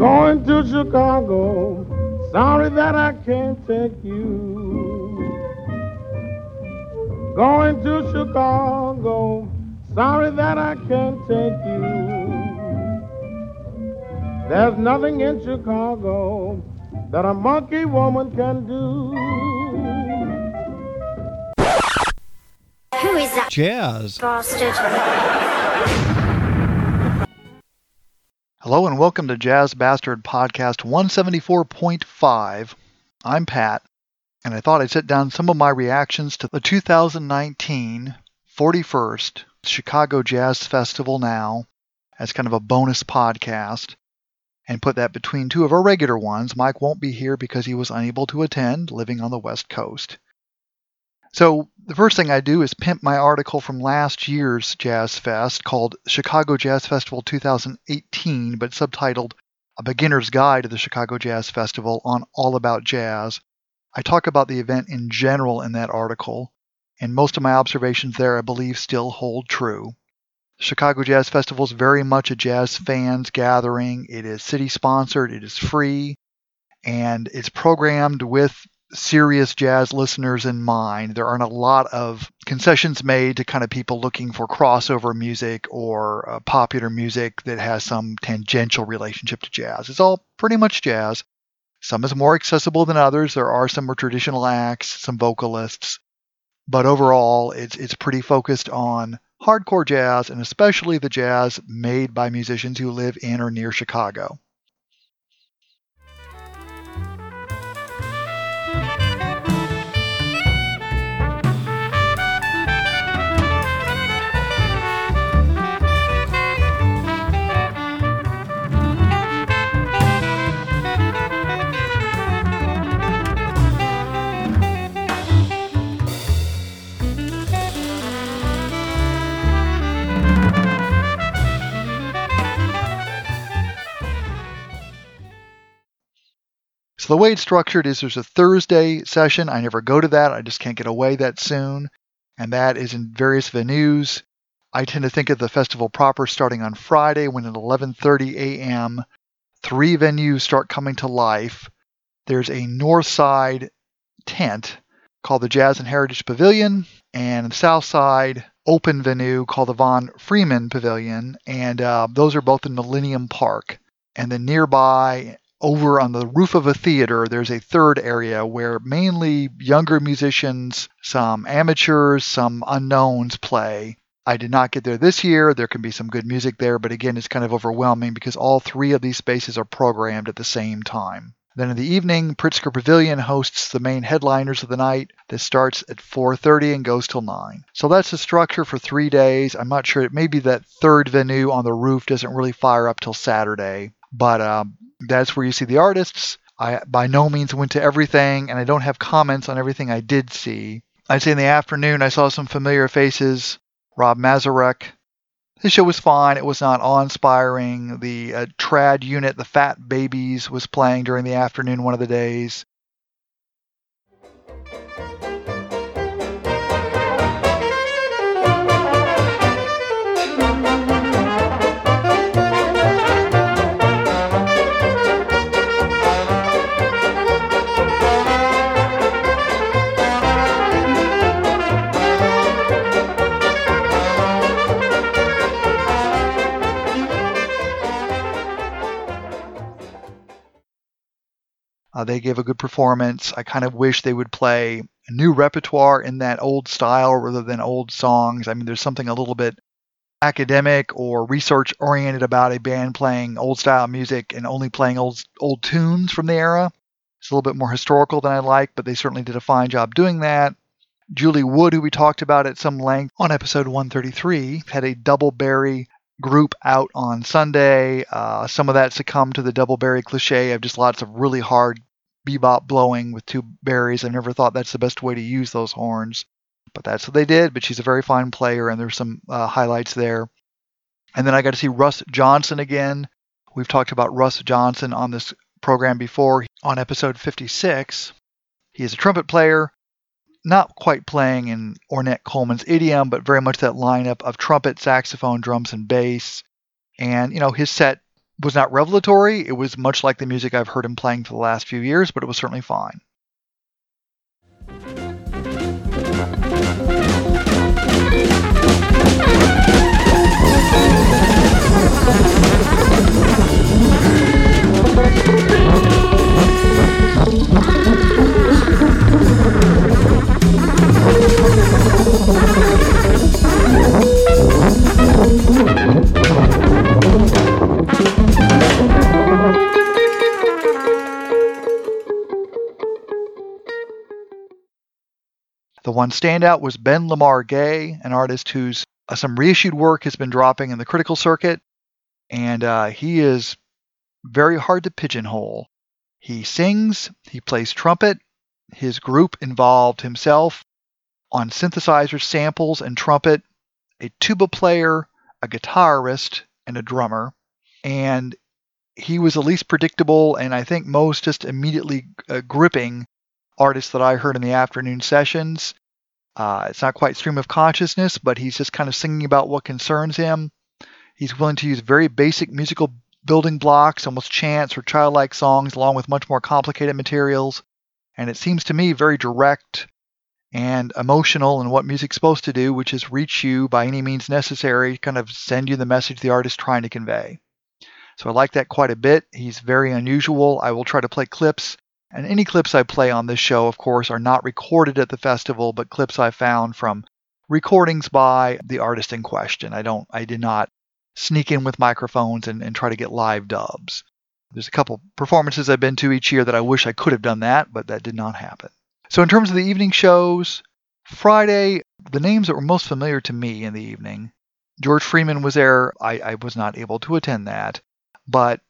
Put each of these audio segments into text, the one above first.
Going to Chicago, sorry that I can't take you. Going to Chicago, sorry that I can't take you. There's nothing in Chicago that a monkey woman can do. Who is that Jazz. bastard? Hello and welcome to Jazz Bastard Podcast 174.5. I'm Pat, and I thought I'd set down some of my reactions to the 2019 41st Chicago Jazz Festival now as kind of a bonus podcast and put that between two of our regular ones. Mike won't be here because he was unable to attend, living on the West Coast. So, the first thing I do is pimp my article from last year's Jazz Fest called Chicago Jazz Festival 2018, but subtitled A Beginner's Guide to the Chicago Jazz Festival on All About Jazz. I talk about the event in general in that article, and most of my observations there I believe still hold true. Chicago Jazz Festival is very much a jazz fans gathering. It is city sponsored, it is free, and it's programmed with serious jazz listeners in mind. There aren't a lot of concessions made to kind of people looking for crossover music or uh, popular music that has some tangential relationship to jazz. It's all pretty much jazz. Some is more accessible than others. There are some more traditional acts, some vocalists, but overall, it's it's pretty focused on hardcore jazz and especially the jazz made by musicians who live in or near Chicago. The way it's structured is there's a Thursday session. I never go to that. I just can't get away that soon. And that is in various venues. I tend to think of the festival proper starting on Friday when at 11:30 a.m. three venues start coming to life. There's a north side tent called the Jazz and Heritage Pavilion and the south side open venue called the Von Freeman Pavilion and uh, those are both in Millennium Park. And then nearby over on the roof of a theater, there's a third area where mainly younger musicians, some amateurs, some unknowns play. I did not get there this year. There can be some good music there, but again, it's kind of overwhelming because all three of these spaces are programmed at the same time. Then in the evening, Pritzker Pavilion hosts the main headliners of the night. This starts at 4:30 and goes till 9. So that's the structure for 3 days. I'm not sure. Maybe that third venue on the roof doesn't really fire up till Saturday, but um, that's where you see the artists. I by no means went to everything, and I don't have comments on everything I did see. I'd say in the afternoon I saw some familiar faces. Rob Mazurek. His show was fine. It was not awe-inspiring. The uh, trad unit, the Fat Babies, was playing during the afternoon one of the days. Uh, they gave a good performance. I kind of wish they would play a new repertoire in that old style rather than old songs. I mean, there's something a little bit academic or research oriented about a band playing old style music and only playing old old tunes from the era. It's a little bit more historical than I like, but they certainly did a fine job doing that. Juli Wood, who we talked about at some length on episode 133, had a double bari group out on Sunday. Uh, some of that succumbed to the double bari cliche of just lots of really hard bebop blowing with two baris. I've never thought that's the best way to use those horns, but that's what they did. But she's a very fine player, and there's some uh, highlights there. And then I got to see Russ Johnson again. We've talked about Russ Johnson on this program before on episode 56. He is a trumpet player, not quite playing in Ornette Coleman's idiom, but very much that lineup of trumpet, saxophone, drums, and bass. And, you know, his set was not revelatory. It was much like the music I've heard him playing for the last few years, but it was certainly fine. One standout was Ben Lamar Gay, an artist whose uh, some reissued work has been dropping in the critical circuit, and uh, he is very hard to pigeonhole. He sings, he plays trumpet. His group involved himself on synthesizer samples and trumpet, a tuba player, a guitarist, and a drummer. And he was the least predictable and I think most just immediately uh, gripping artist that I heard in the afternoon sessions. Uh, it's not quite stream of consciousness, but he's just kind of singing about what concerns him. He's willing to use very basic musical building blocks, almost chants or childlike songs, along with much more complicated materials. And it seems to me very direct and emotional in what music's supposed to do, which is reach you by any means necessary, kind of send you the message the artist trying to convey. So I like that quite a bit. He's very unusual. I will try to play clips and any clips I play on this show, of course, are not recorded at the festival, but clips I found from recordings by the artist in question. I don't I did not sneak in with microphones and, and try to get live dubs. There's a couple performances I've been to each year that I wish I could have done that, but that did not happen. So in terms of the evening shows, Friday, the names that were most familiar to me in the evening, George Freeman was there. I, I was not able to attend that. But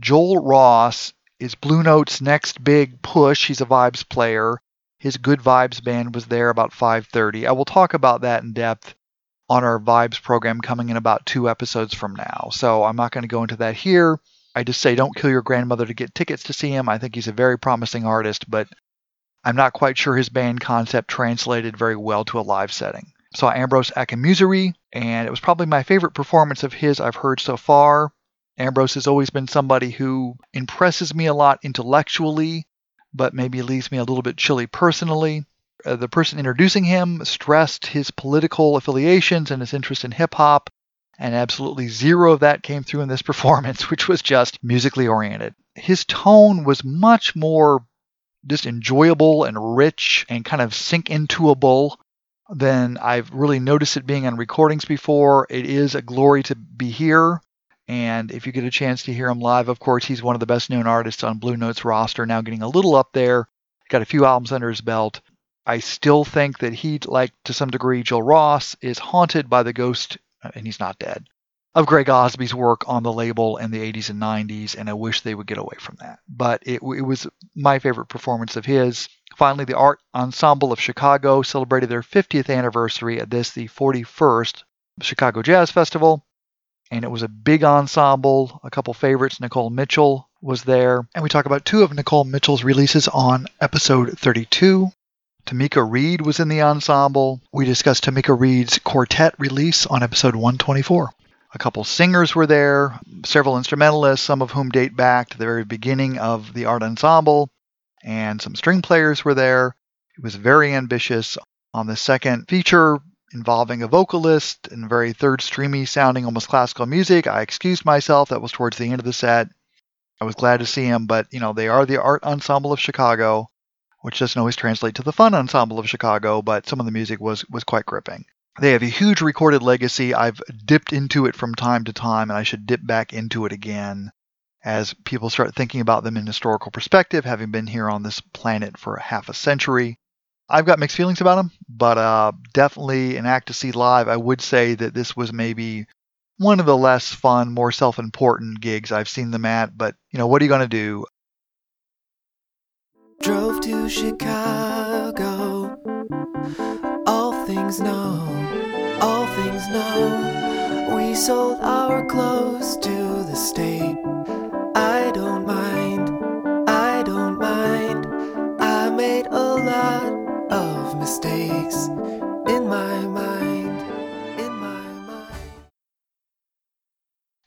Joel Ross is Blue Note's next big push. He's a vibes player. His Good Vibes band was there about 5:30. I will talk about that in depth on our vibes program coming in about two episodes from now. So I'm not going to go into that here. I just say don't kill your grandmother to get tickets to see him. I think he's a very promising artist, but I'm not quite sure his band concept translated very well to a live setting. Saw Ambrose Akinmusire, and it was probably my favorite performance of his I've heard so far. Ambrose has always been somebody who impresses me a lot intellectually, but maybe leaves me a little bit chilly personally. Uh, the person introducing him stressed his political affiliations and his interest in hip hop, and absolutely zero of that came through in this performance, which was just musically oriented. His tone was much more just enjoyable and rich and kind of sink intoable than I've really noticed it being on recordings before. It is a glory to be here. And if you get a chance to hear him live, of course, he's one of the best known artists on Blue Note's roster, now getting a little up there. Got a few albums under his belt. I still think that he, like to some degree, Joel Ross, is haunted by the ghost, uh, and he's not dead, of Greg Osby's work on the label in the 80s and 90s, and I wish they would get away from that. But it, it was my favorite performance of his. Finally, the Art Ensemble of Chicago celebrated their 50th anniversary at this, the 41st Chicago Jazz Festival and it was a big ensemble. A couple favorites, Nicole Mitchell was there. And we talk about two of Nicole Mitchell's releases on episode 32. Tomeka Reid was in the ensemble. We discussed Tomeka Reid's quartet release on episode 124. A couple singers were there, several instrumentalists, some of whom date back to the very beginning of the art ensemble, and some string players were there. It was very ambitious. On the second feature, involving a vocalist and very third streamy sounding almost classical music. I excused myself. That was towards the end of the set. I was glad to see him, but you know, they are the art ensemble of Chicago, which doesn't always translate to the fun ensemble of Chicago, but some of the music was was quite gripping. They have a huge recorded legacy. I've dipped into it from time to time, and I should dip back into it again as people start thinking about them in historical perspective, having been here on this planet for half a century. I've got mixed feelings about him, but uh, definitely an act to see live. I would say that this was maybe one of the less fun, more self-important gigs I've seen them at. But you know, what are you going to do? Drove to Chicago. All things know, all things know. We sold our clothes to the state. Mistakes in my mind. In my mind.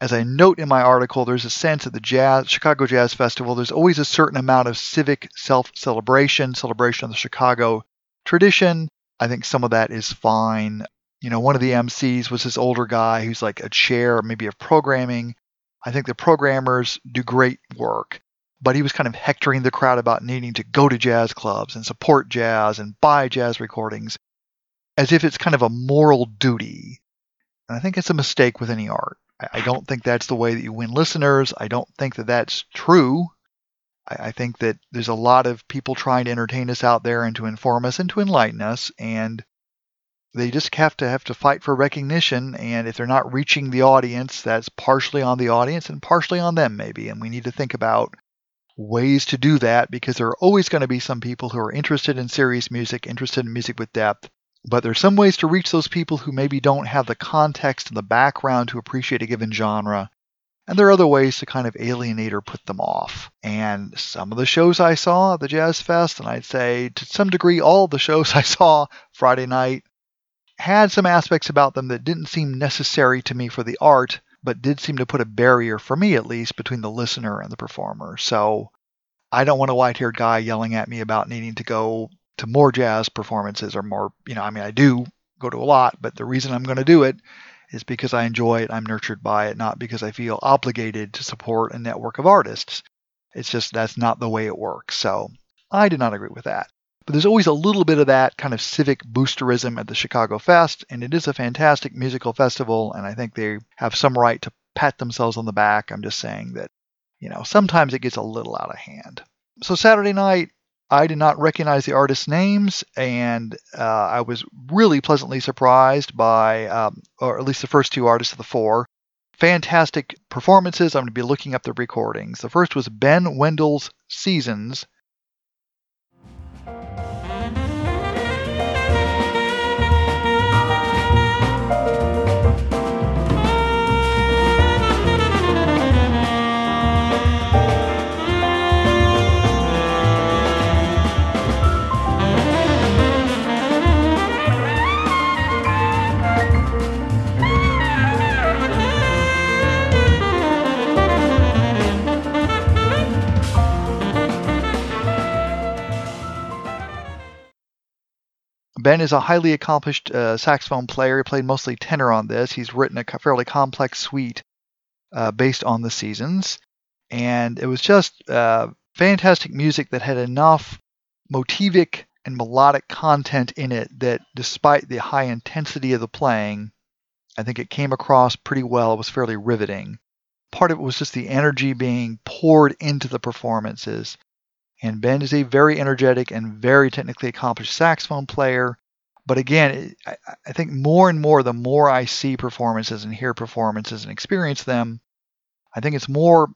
as I note in my article, there's a sense at the Jazz, Chicago Jazz Festival, there's always a certain amount of civic self celebration, celebration of the Chicago tradition. I think some of that is fine. You know, one of the MCs was this older guy who's like a chair, maybe of programming. I think the programmers do great work, but he was kind of hectoring the crowd about needing to go to jazz clubs and support jazz and buy jazz recordings as if it's kind of a moral duty. And I think it's a mistake with any art. I don't think that's the way that you win listeners. I don't think that that's true. I, think that there's a lot of people trying to entertain us out there and to inform us and to enlighten us, and they just have to have to fight for recognition. And if they're not reaching the audience, that's partially on the audience and partially on them, maybe. And we need to think about ways to do that because there are always going to be some people who are interested in serious music, interested in music with depth, but there's some ways to reach those people who maybe don't have the context and the background to appreciate a given genre. And there are other ways to kind of alienate or put them off. And some of the shows I saw at the Jazz Fest, and I'd say to some degree all the shows I saw Friday night, had some aspects about them that didn't seem necessary to me for the art, but did seem to put a barrier, for me at least, between the listener and the performer. So I don't want a white haired guy yelling at me about needing to go to more jazz performances or more, you know, I mean, I do go to a lot, but the reason I'm going to do it is because I enjoy it, I'm nurtured by it, not because I feel obligated to support a network of artists. It's just that's not the way it works. So I do not agree with that. There's always a little bit of that kind of civic boosterism at the Chicago Fest, and it is a fantastic musical festival, and I think they have some right to pat themselves on the back. I'm just saying that, you know, sometimes it gets a little out of hand. So Saturday night, I did not recognize the artists' names, and uh, I was really pleasantly surprised by, um, or at least the first two artists of the four. Fantastic performances. I'm going to be looking up the recordings. The first was Ben Wendel's Seasons, Ben is a highly accomplished uh, saxophone player. He played mostly tenor on this. He's written a fairly complex suite uh, based on the seasons. And it was just uh, fantastic music that had enough motivic and melodic content in it that, despite the high intensity of the playing, I think it came across pretty well. It was fairly riveting. Part of it was just the energy being poured into the performances. And Ben is a very energetic and very technically accomplished saxophone player. But again, I, think more and more, the more I see performances and hear performances and experience them, I think it's more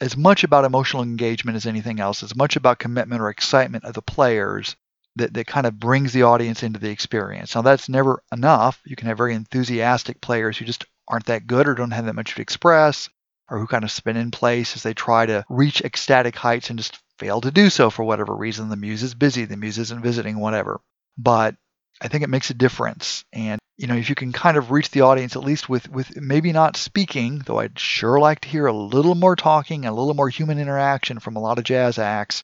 as much about emotional engagement as anything else, as much about commitment or excitement of the players that, that kind of brings the audience into the experience. Now, that's never enough. You can have very enthusiastic players who just aren't that good or don't have that much to express, or who kind of spin in place as they try to reach ecstatic heights and just fail to do so for whatever reason. The muse is busy, the muse isn't visiting, whatever. But I think it makes a difference. And you know, if you can kind of reach the audience at least with with maybe not speaking, though I'd sure like to hear a little more talking, a little more human interaction from a lot of jazz acts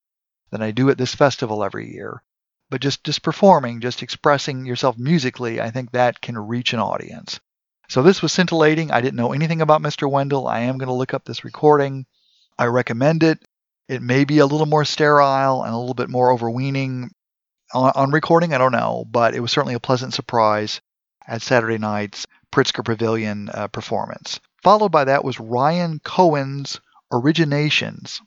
than I do at this festival every year. But just just performing, just expressing yourself musically, I think that can reach an audience. So this was scintillating. I didn't know anything about Mr. Wendel. I am going to look up this recording. I recommend it. It may be a little more sterile and a little bit more overweening on, on recording. I don't know, but it was certainly a pleasant surprise at Saturday night's Pritzker Pavilion uh, performance. Followed by that was Ryan Cohan's Originations,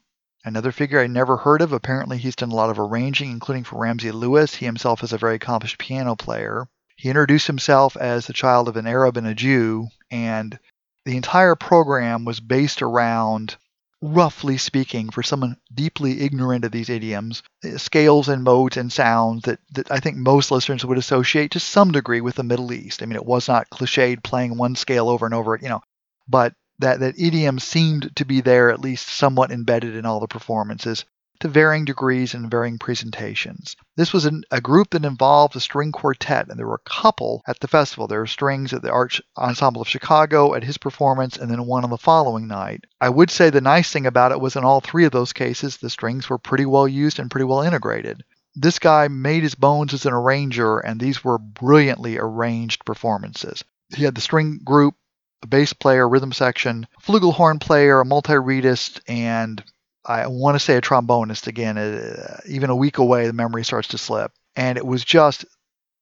another figure I never heard of. Apparently, he's done a lot of arranging, including for Ramsey Lewis. He himself is a very accomplished piano player. He introduced himself as the child of an Arab and a Jew, and the entire program was based around roughly speaking, for someone deeply ignorant of these idioms, eh, scales and modes and sounds that, that I think most listeners would associate to some degree with the Middle East. I mean, it was not cliched playing one scale over and over, you know, but that, that idiom seemed to be there, at least somewhat embedded in all the performances. To varying degrees and varying presentations. This was an, a group that involved a string quartet, and there were a couple at the festival. There were strings at the Art Ensemble of Chicago at his performance, and then one on the following night. I would say the nice thing about it was in all three of those cases, the strings were pretty well used and pretty well integrated. This guy made his bones as an arranger, and these were brilliantly arranged performances. He had the string group, a bass player, rhythm section, flugelhorn player, a multi-reedist, and I want to say a trombonist again. Uh, even a week away, the memory starts to slip. And it was just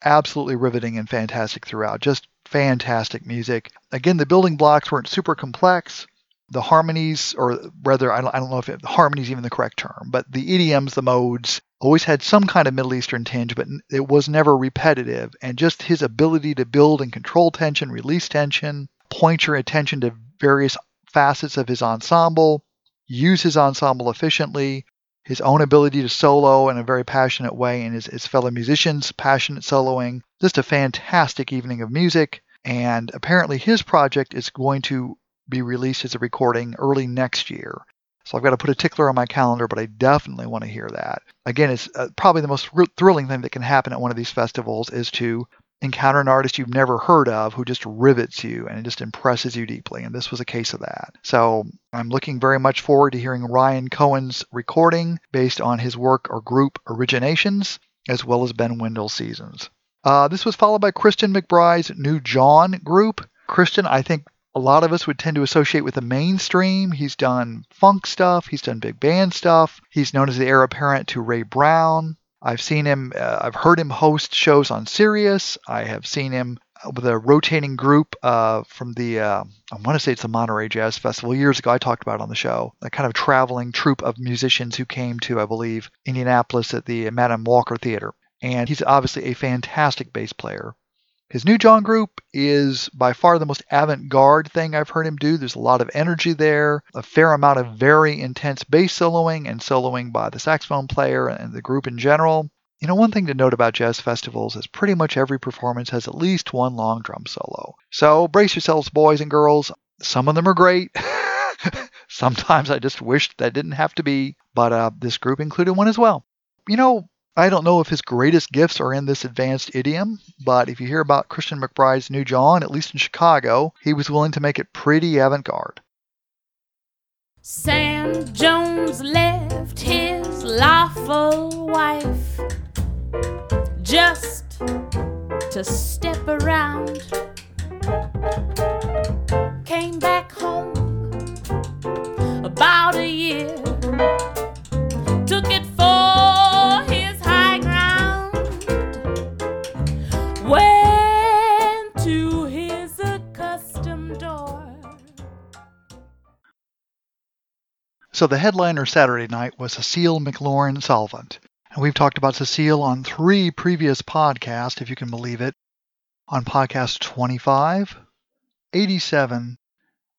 absolutely riveting and fantastic throughout. Just fantastic music. Again, the building blocks weren't super complex. The harmonies, or rather, I don't, I don't know if it, harmony is even the correct term, but the idioms, the modes, always had some kind of Middle Eastern tinge, but it was never repetitive. And just his ability to build and control tension, release tension, point your attention to various facets of his ensemble, use his ensemble efficiently, his own ability to solo in a very passionate way, and his, his fellow musicians' passionate soloing. Just a fantastic evening of music. And apparently, his project is going to be released as a recording early next year. So I've got to put a tickler on my calendar, but I definitely want to hear that. Again, it's uh, probably the most thrilling thing that can happen at one of these festivals is to encounter an artist you've never heard of who just rivets you and it just impresses you deeply. And this was a case of that. So I'm looking very much forward to hearing Ryan Cohan's recording based on his work or group Originations, as well as Ben Wendel's Seasons. Uh, this was followed by Christian McBride's New Jawn group. Christian, I think a lot of us would tend to associate with the mainstream. He's done funk stuff, he's done big band stuff. He's known as the heir apparent to Ray Brown. I've seen him, uh, I've heard him host shows on Sirius. I have seen him with a rotating group uh, from the, uh, I want to say it's the Monterey Jazz Festival. Years ago, I talked about on the show. A kind of traveling troupe of musicians who came to, I believe, Indianapolis at the Madam Walker Theater. And he's obviously a fantastic bass player. His New Jawn group is by far the most avant garde thing I've heard him do. There's a lot of energy there, a fair amount of very intense bass soloing and soloing by the saxophone player and the group in general. You know, one thing to note about jazz festivals is pretty much every performance has at least one long drum solo. So brace yourselves, boys and girls. Some of them are great. Sometimes I just wish that didn't have to be, but uh, this group included one as well. You know, I don't know if his greatest gifts are in this advanced idiom, but if you hear about Christian McBride's New Jawn, at least in Chicago, he was willing to make it pretty avant garde. Sam Jones left his lawful wife just to step around. Came back home about a year So the headliner Saturday night was Cecile McLorin Salvant. And we've talked about Cecile on three previous podcasts, if you can believe it, on podcast 25, 87,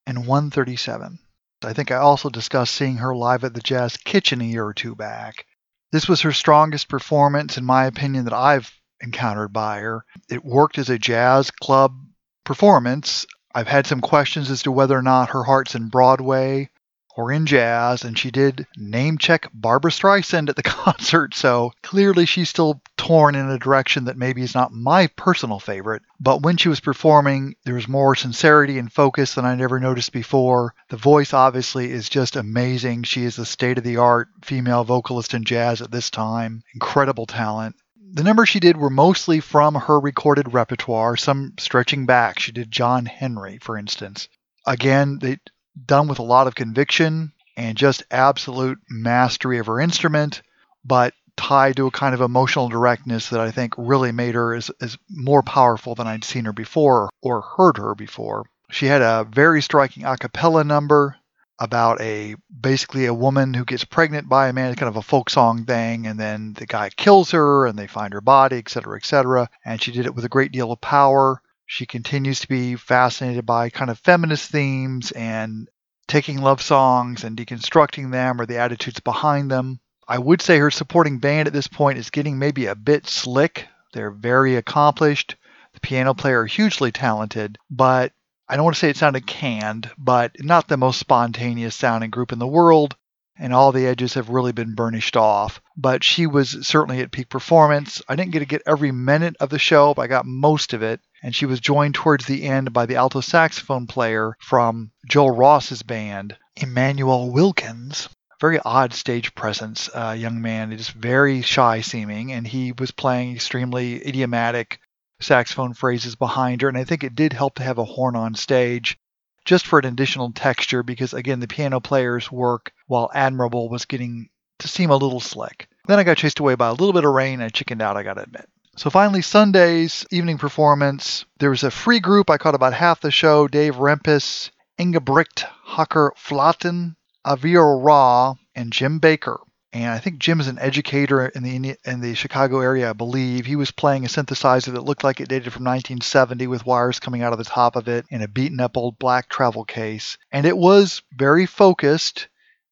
and 137. I think I also discussed seeing her live at the Jazz Kitchen a year or two back. This was her strongest performance, in my opinion, that I've encountered by her. It worked as a jazz club performance. I've had some questions as to whether or not her heart's in Broadway or in jazz, and she did name check Barbra Streisand at the concert, so clearly she's still torn in a direction that maybe is not my personal favorite. But when she was performing, there was more sincerity and focus than I'd ever noticed before. The voice obviously is just amazing. She is the state of the art female vocalist in jazz at this time. Incredible talent. The numbers she did were mostly from her recorded repertoire, some stretching back. She did John Henry, for instance. Again, they done with a lot of conviction and just absolute mastery of her instrument, but tied to a kind of emotional directness that I think really made her as, as more powerful than I'd seen her before or heard her before. She had a very striking a cappella number about a basically a woman who gets pregnant by a man, kind of a folk song thing, and then the guy kills her and they find her body, etc., etc. And she did it with a great deal of power. She continues to be fascinated by kind of feminist themes and taking love songs and deconstructing them or the attitudes behind them. I would say her supporting band at this point is getting maybe a bit slick. They're very accomplished. The piano player hugely talented, but I don't want to say it sounded canned, but not the most spontaneous sounding group in the world. and all the edges have really been burnished off. But she was certainly at peak performance. I didn't get to get every minute of the show, but I got most of it. And she was joined towards the end by the alto saxophone player from Joel Ross's band, Immanuel Wilkins. Very odd stage presence, uh, young man. Just very shy seeming, and he was playing extremely idiomatic saxophone phrases behind her. And I think it did help to have a horn on stage just for an additional texture because, again, the piano player's work, while admirable, was getting to seem a little slick. Then I got chased away by a little bit of rain I chickened out, I gotta admit. So finally, Sunday's evening performance. There was a free group. I caught about half the show. Dave Rempis, Ingebrigt Håker Flaten, Avreeayl Ra, and Jim Baker. And I think Jim is an educator in the in the Chicago area, I believe. He was playing a synthesizer that looked like it dated from 1970 with wires coming out of the top of it in a beaten up old black travel case. And it was very focused.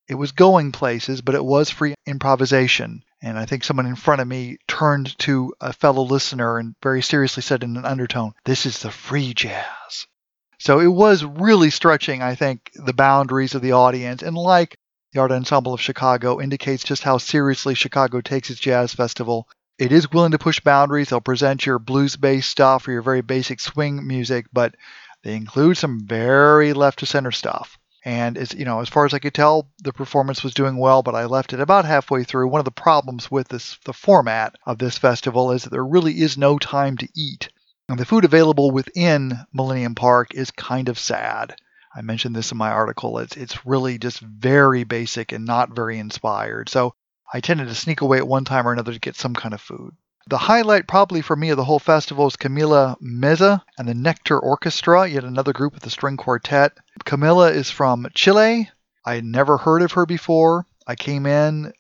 It was going places, but it was free improvisation. And I think someone in front of me turned to a fellow listener and very seriously said in an undertone, This is the free jazz. So it was really stretching, I think, the boundaries of the audience. And like the Art Ensemble of Chicago indicates just how seriously Chicago takes its jazz festival. It is willing to push boundaries. They'll present your blues based stuff or your very basic swing music, but they include some very left to center stuff. And as you know, as far as I could tell, the performance was doing well, but I left it about halfway through. One of the problems with this the format of this festival is that there really is no time to eat. And the food available within Millennium Park is kind of sad. I mentioned this in my article. It's it's really just very basic and not very inspired. So I tended to sneak away at one time or another to get some kind of food. The highlight probably for me of the whole festival is Camila Meza and the Nectar Orchestra, yet another group with a string quartet. Camila is from Chile. I had never heard of her before. I came in,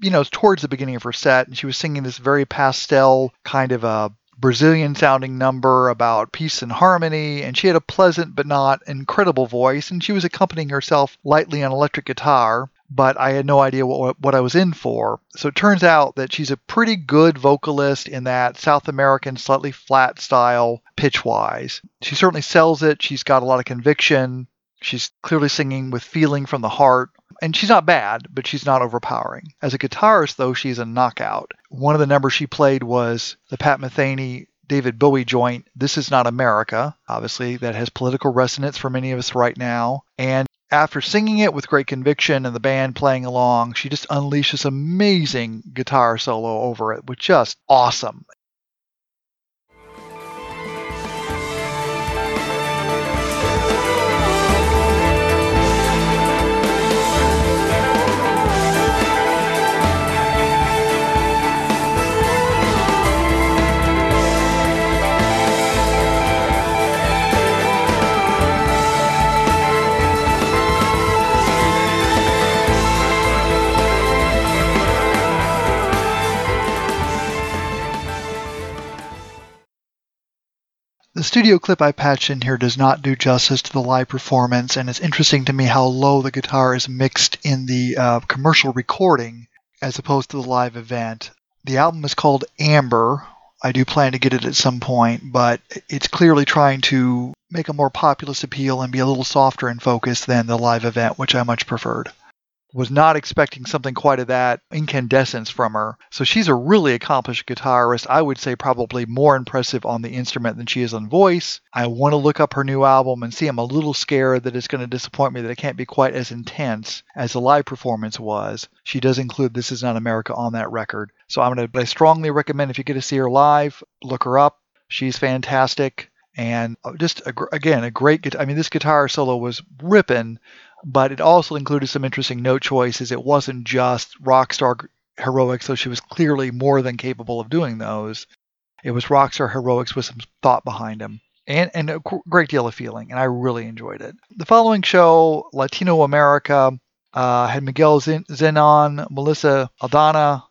you know, towards the beginning of her set, and she was singing this very pastel kind of a Brazilian sounding number about peace and harmony, and she had a pleasant but not incredible voice, and she was accompanying herself lightly on electric guitar, but I had no idea what, what I was in for. So it turns out that she's a pretty good vocalist in that South American, slightly flat style, pitch wise. She certainly sells it, she's got a lot of conviction. She's clearly singing with feeling from the heart. And she's not bad, but she's not overpowering. As a guitarist, though, she's a knockout. One of the numbers she played was the Pat Metheny David Bowie joint, This Is Not America. Obviously, that has political resonance for many of us right now. And after singing it with great conviction and the band playing along, she just unleashes this amazing guitar solo over it, which just awesome. The studio clip I patched in here does not do justice to the live performance, and it's interesting to me how low the guitar is mixed in the uh, commercial recording as opposed to the live event. The album is called Amber. I do plan to get it at some point, but it's clearly trying to make a more populist appeal and be a little softer in focus than the live event, which I much preferred was not expecting something quite of that incandescence from her. So she's a really accomplished guitarist. I would say probably more impressive on the instrument than she is on voice. I want to look up her new album and see. I'm a little scared that it's going to disappoint me that it can't be quite as intense as the live performance was. She does include This Is Not America on that record. So I'm going to I strongly recommend if you get to see her live, look her up. She's fantastic and uh, just a, again a great guitar. I mean this guitar solo was ripping but it also included some interesting note choices. It wasn't just rock star heroics, so she was clearly more than capable of doing those. It was rock star heroics with some thought behind them. And, and a great deal of feeling, and I really enjoyed it. The following show, Latino America, uh, had Miguel Zenon, Melissa Aldana,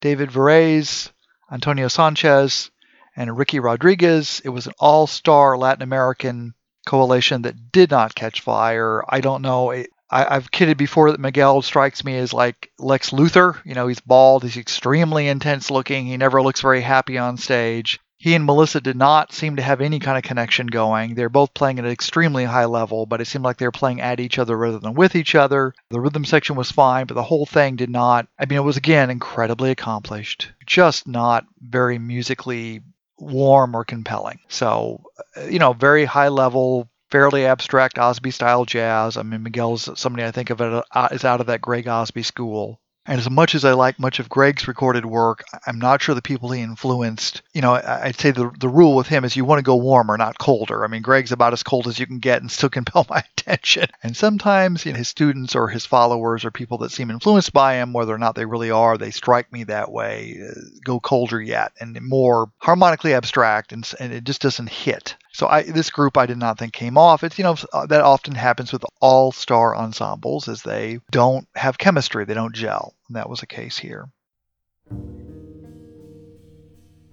David Virelles, Antonio Sanchez, and Ricky Rodriguez. It was an all star Latin American coalition that did not catch fire. I don't know. I, have kidded before that Miguel strikes me as like Lex Luthor. You know, he's bald, he's extremely intense looking, he never looks very happy on stage. He and Melissa did not seem to have any kind of connection going. They're both playing at an extremely high level, but it seemed like they were playing at each other rather than with each other. The rhythm section was fine, but the whole thing did not. I mean, it was again incredibly accomplished, just not very musically warm or compelling. So, you know, very high level, fairly abstract Osby style jazz. I mean, Miguel's somebody I think of it uh, is out of that Greg Osby school. And as much as I like much of Greg's recorded work, I'm not sure the people he influenced, you know, I'd say the, the rule with him is you want to go warmer, not colder. I mean, Greg's about as cold as you can get and still compel my attention. And sometimes you know, his students or his followers or people that seem influenced by him, whether or not they really are, they strike me that way, uh, go colder yet and more harmonically abstract and, and it just doesn't hit. So I, this group I did not think came off. It's you know uh, that often happens with all-star ensembles as they don't have chemistry, they don't gel, and that was the case here.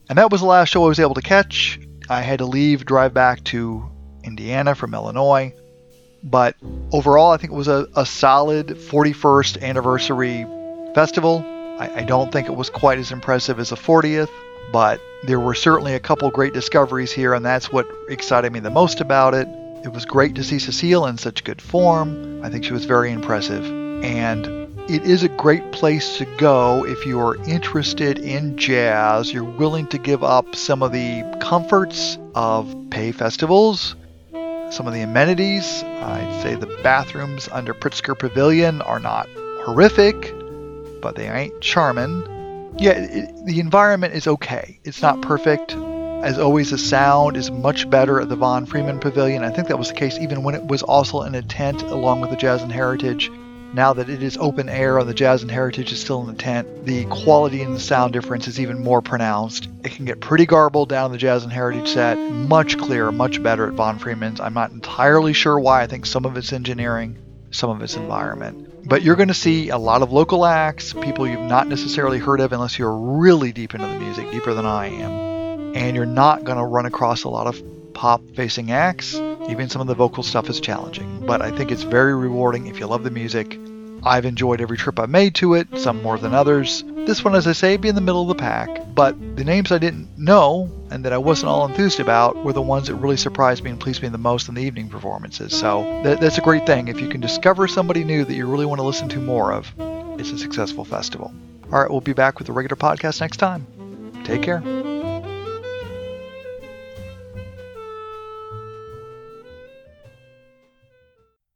And that was the last show I was able to catch. I had to leave, drive back to Indiana from Illinois. But overall, I think it was a, a solid 41st anniversary festival. I, I don't think it was quite as impressive as a 40th, but there were certainly a couple great discoveries here, and that's what excited me the most about it. It was great to see Cecile in such good form. I think she was very impressive. And it is a great place to go if you are interested in jazz. You're willing to give up some of the comforts of pay festivals, some of the amenities. I'd say the bathrooms under Pritzker Pavilion are not horrific, but they ain't charming yeah, it, the environment is okay. It's not perfect. As always, the sound is much better at the Von Freeman Pavilion. I think that was the case even when it was also in a tent along with the Jazz and Heritage. Now that it is open air and the Jazz and Heritage is still in the tent, the quality and the sound difference is even more pronounced. It can get pretty garbled down the Jazz and Heritage set, much clearer, much better at Von Freeman's. I'm not entirely sure why. I think some of it's engineering, some of it's environment. But you're going to see a lot of local acts, people you've not necessarily heard of unless you're really deep into the music, deeper than I am. And you're not going to run across a lot of pop facing acts. Even some of the vocal stuff is challenging. But I think it's very rewarding if you love the music I've enjoyed every trip I've made to it, some more than others. This one, as I say, be in the middle of the pack, but the names I didn't know and that I wasn't all enthused about were the ones that really surprised me and pleased me the most in the evening performances. So that, that's a great thing. If you can discover somebody new that you really want to listen to more of, it's a successful festival. All right, we'll be back with a regular podcast next time. Take care.